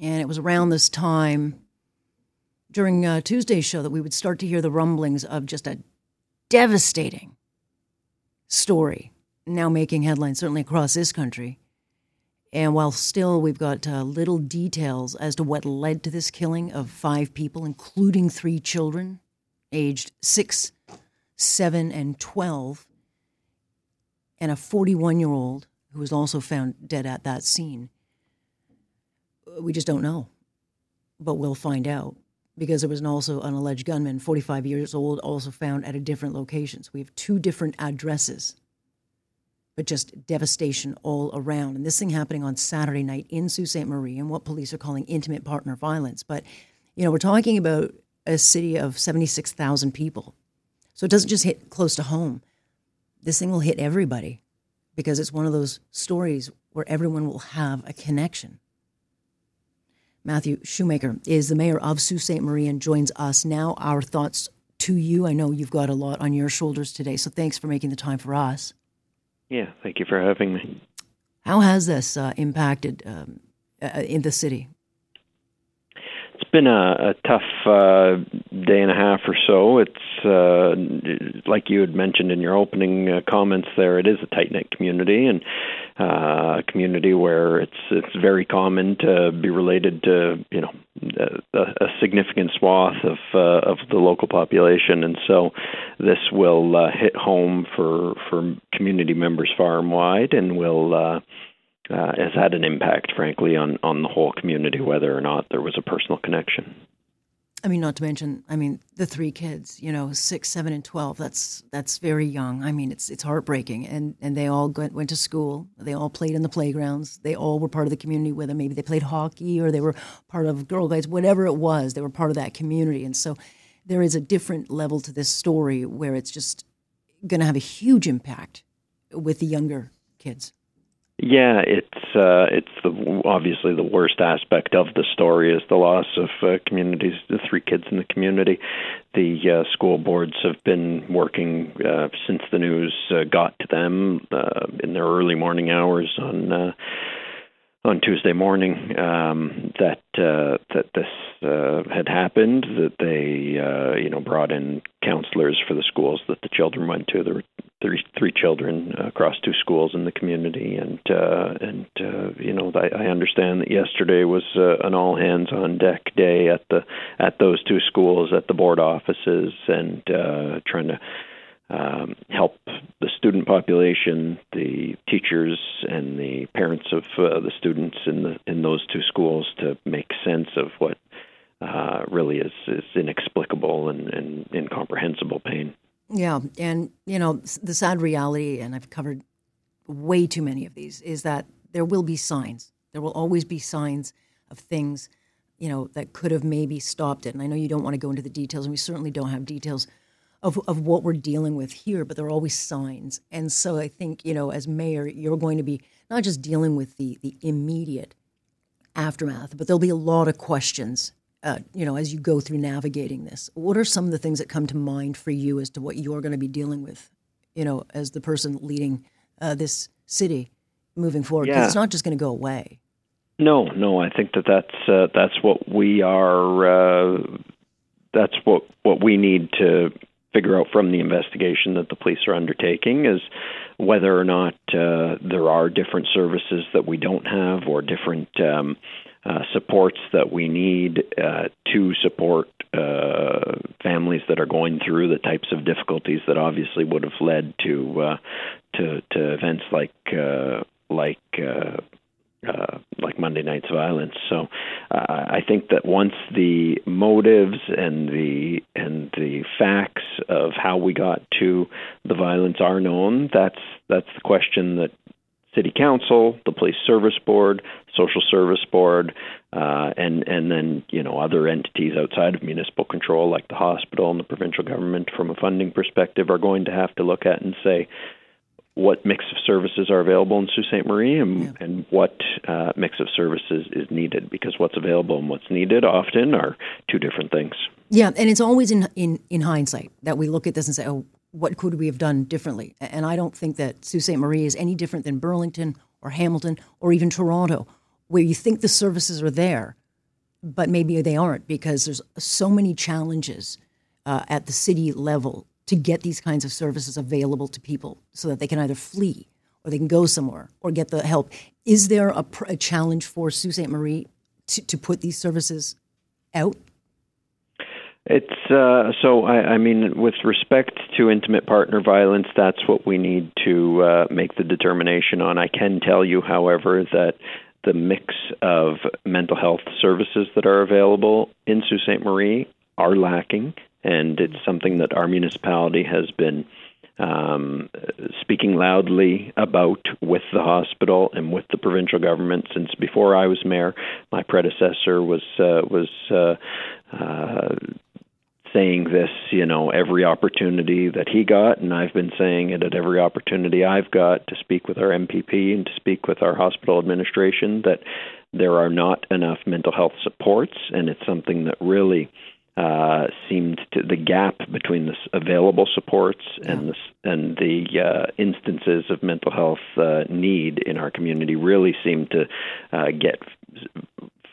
And it was around this time during uh, Tuesday's show that we would start to hear the rumblings of just a devastating story now making headlines, certainly across this country. And while still we've got uh, little details as to what led to this killing of five people, including three children aged six, seven, and 12, and a 41 year old who was also found dead at that scene, we just don't know. But we'll find out because there was also an alleged gunman, 45 years old, also found at a different location. So we have two different addresses but just devastation all around. And this thing happening on Saturday night in Sault Ste. Marie and what police are calling intimate partner violence. But, you know, we're talking about a city of 76,000 people. So it doesn't just hit close to home. This thing will hit everybody because it's one of those stories where everyone will have a connection. Matthew Shoemaker is the mayor of Sault Ste. Marie and joins us now. Our thoughts to you. I know you've got a lot on your shoulders today, so thanks for making the time for us. Yeah, thank you for having me. How has this uh, impacted um, uh, in the city? It's been a, a tough uh, day and a half or so. It's uh, like you had mentioned in your opening uh, comments. There, it is a tight knit community and uh, community where it's it's very common to be related to you know a, a significant swath of uh, of the local population, and so this will uh, hit home for for community members far and wide, and will. Uh, uh, has had an impact, frankly, on on the whole community, whether or not there was a personal connection. I mean, not to mention, I mean, the three kids, you know, six, seven, and twelve. That's that's very young. I mean, it's it's heartbreaking, and and they all went, went to school. They all played in the playgrounds. They all were part of the community with them. Maybe they played hockey, or they were part of Girl Guides, whatever it was. They were part of that community, and so there is a different level to this story where it's just going to have a huge impact with the younger kids. Yeah, it's uh, it's the obviously the worst aspect of the story is the loss of uh, communities, the three kids in the community. The uh, school boards have been working uh, since the news uh, got to them uh, in their early morning hours on. Uh, on Tuesday morning um, that uh, that this uh, had happened. That they uh, you know brought in counselors for the schools that the children went to. There were three three children across two schools in the community, and uh, and uh, you know I, I understand that yesterday was uh, an all hands on deck day at the at those two schools at the board offices and uh, trying to um, help the student population, the teachers, and the parents of uh, the students in the in those two schools to make sense of what uh, really is is inexplicable and, and incomprehensible pain. Yeah, and you know the sad reality, and I've covered way too many of these, is that there will be signs. There will always be signs of things, you know, that could have maybe stopped it. And I know you don't want to go into the details, and we certainly don't have details of, of what we're dealing with here, but there are always signs. And so I think, you know, as mayor, you're going to be not just dealing with the, the immediate aftermath, but there'll be a lot of questions, uh, you know, as you go through navigating this. What are some of the things that come to mind for you as to what you're going to be dealing with, you know, as the person leading uh, this city moving forward? Because yeah. it's not just going to go away. No, no, I think that that's uh, that's what we are. Uh, that's what what we need to figure out from the investigation that the police are undertaking is whether or not uh, there are different services that we don't have or different um, uh, supports that we need uh, to support uh, families that are going through the types of difficulties that obviously would have led to uh, to, to events like uh, like uh, like Monday night's violence. So uh, I think that once the motives and the and the facts of how we got to the violence are known, that's that's the question that city council, the police service board, social service board, uh, and and then you know other entities outside of municipal control like the hospital and the provincial government from a funding perspective are going to have to look at and say what mix of services are available in Sault Ste. Marie and, yeah. and what uh, mix of services is needed because what's available and what's needed often are two different things. Yeah, and it's always in, in, in hindsight that we look at this and say, oh, what could we have done differently? And I don't think that Sault Ste. Marie is any different than Burlington or Hamilton or even Toronto, where you think the services are there, but maybe they aren't because there's so many challenges uh, at the city level to get these kinds of services available to people so that they can either flee or they can go somewhere or get the help. Is there a, a challenge for Sault Ste. Marie to, to put these services out? It's uh, so. I, I, mean, with respect to intimate partner violence, that's what we need to uh, make the determination on. I can tell you, however, that the mix of mental health services that are available in Sault Ste. Marie are lacking, and it's something that our municipality has been um, speaking loudly about with the hospital and with the provincial government since before I was mayor. My predecessor was uh, was uh, uh, saying this, you know, every opportunity that he got, and I've been saying it at every opportunity I've got to speak with our MPP and to speak with our hospital administration that there are not enough mental health supports, and it's something that really uh, seemed to the gap between the available supports and the and the uh, instances of mental health uh, need in our community really seemed to uh, get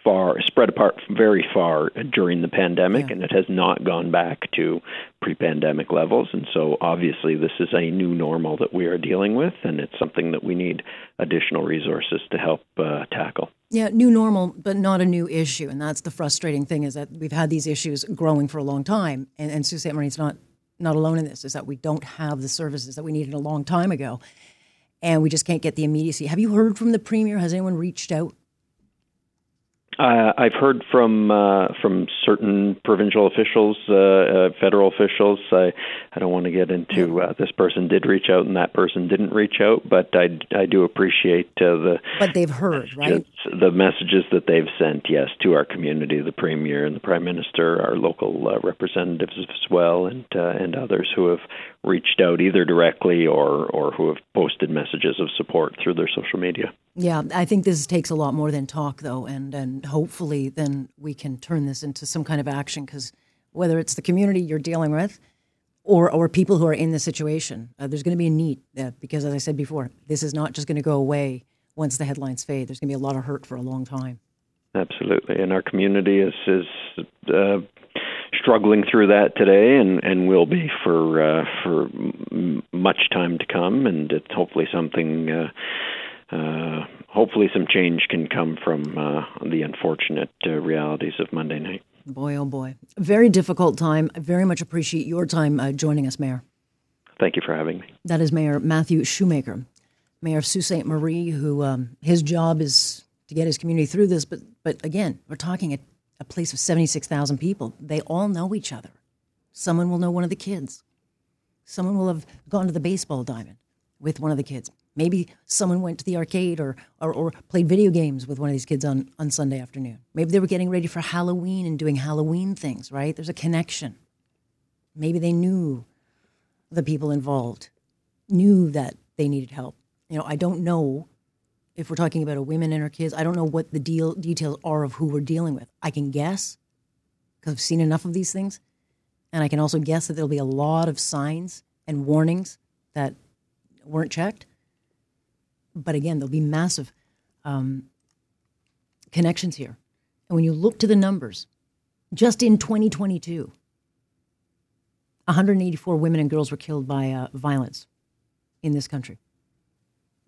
far spread apart very far during the pandemic, yeah. and it has not gone back to pre-pandemic levels. And so, obviously, this is a new normal that we are dealing with, and it's something that we need additional resources to help uh, tackle. Yeah, new normal, but not a new issue, and that's the frustrating thing is that we've had these issues growing for a long time, and, and Sault Ste. Marie's not not alone in this. Is that we don't have the services that we needed a long time ago, and we just can't get the immediacy. Have you heard from the premier? Has anyone reached out? Uh, I've heard from uh, from certain provincial officials, uh, uh federal officials. I I don't want to get into uh, this person did reach out and that person didn't reach out, but I, I do appreciate uh, the. But they've heard, right? The messages that they've sent, yes, to our community, the premier and the prime minister, our local representatives as well, and and others who have reached out either directly or or who have posted messages of support through their social media. Yeah, I think this takes a lot more than talk, though, and and hopefully then we can turn this into some kind of action. Because whether it's the community you're dealing with, or or people who are in the situation, uh, there's going to be a need. Uh, because as I said before, this is not just going to go away once the headlines fade. There's going to be a lot of hurt for a long time. Absolutely, and our community is is. Uh, struggling through that today and and will be for uh, for m- much time to come and it's hopefully something uh, uh, hopefully some change can come from uh, the unfortunate uh, realities of Monday night. Boy, oh boy. Very difficult time. I very much appreciate your time uh, joining us, Mayor. Thank you for having me. That is Mayor Matthew Shoemaker, Mayor of Sault Ste. Marie, who um, his job is to get his community through this. But, but again, we're talking a, a place of 76,000 people. They all know each other. Someone will know one of the kids. Someone will have gone to the baseball diamond with one of the kids. Maybe someone went to the arcade or, or, or, played video games with one of these kids on, on Sunday afternoon. Maybe they were getting ready for Halloween and doing Halloween things, right? There's a connection. Maybe they knew the people involved, knew that they needed help. You know, I don't know if we're talking about a women and her kids. I don't know what the deal details are of who we're dealing with. I can guess because I've seen enough of these things. And I can also guess that there'll be a lot of signs and warnings that weren't checked but again, there'll be massive um, connections here. And when you look to the numbers, just in 2022, 184 women and girls were killed by uh, violence in this country.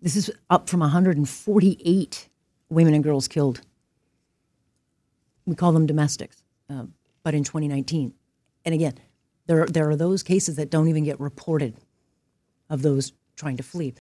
This is up from 148 women and girls killed. We call them domestics, uh, but in 2019. And again, there, there are those cases that don't even get reported of those trying to flee.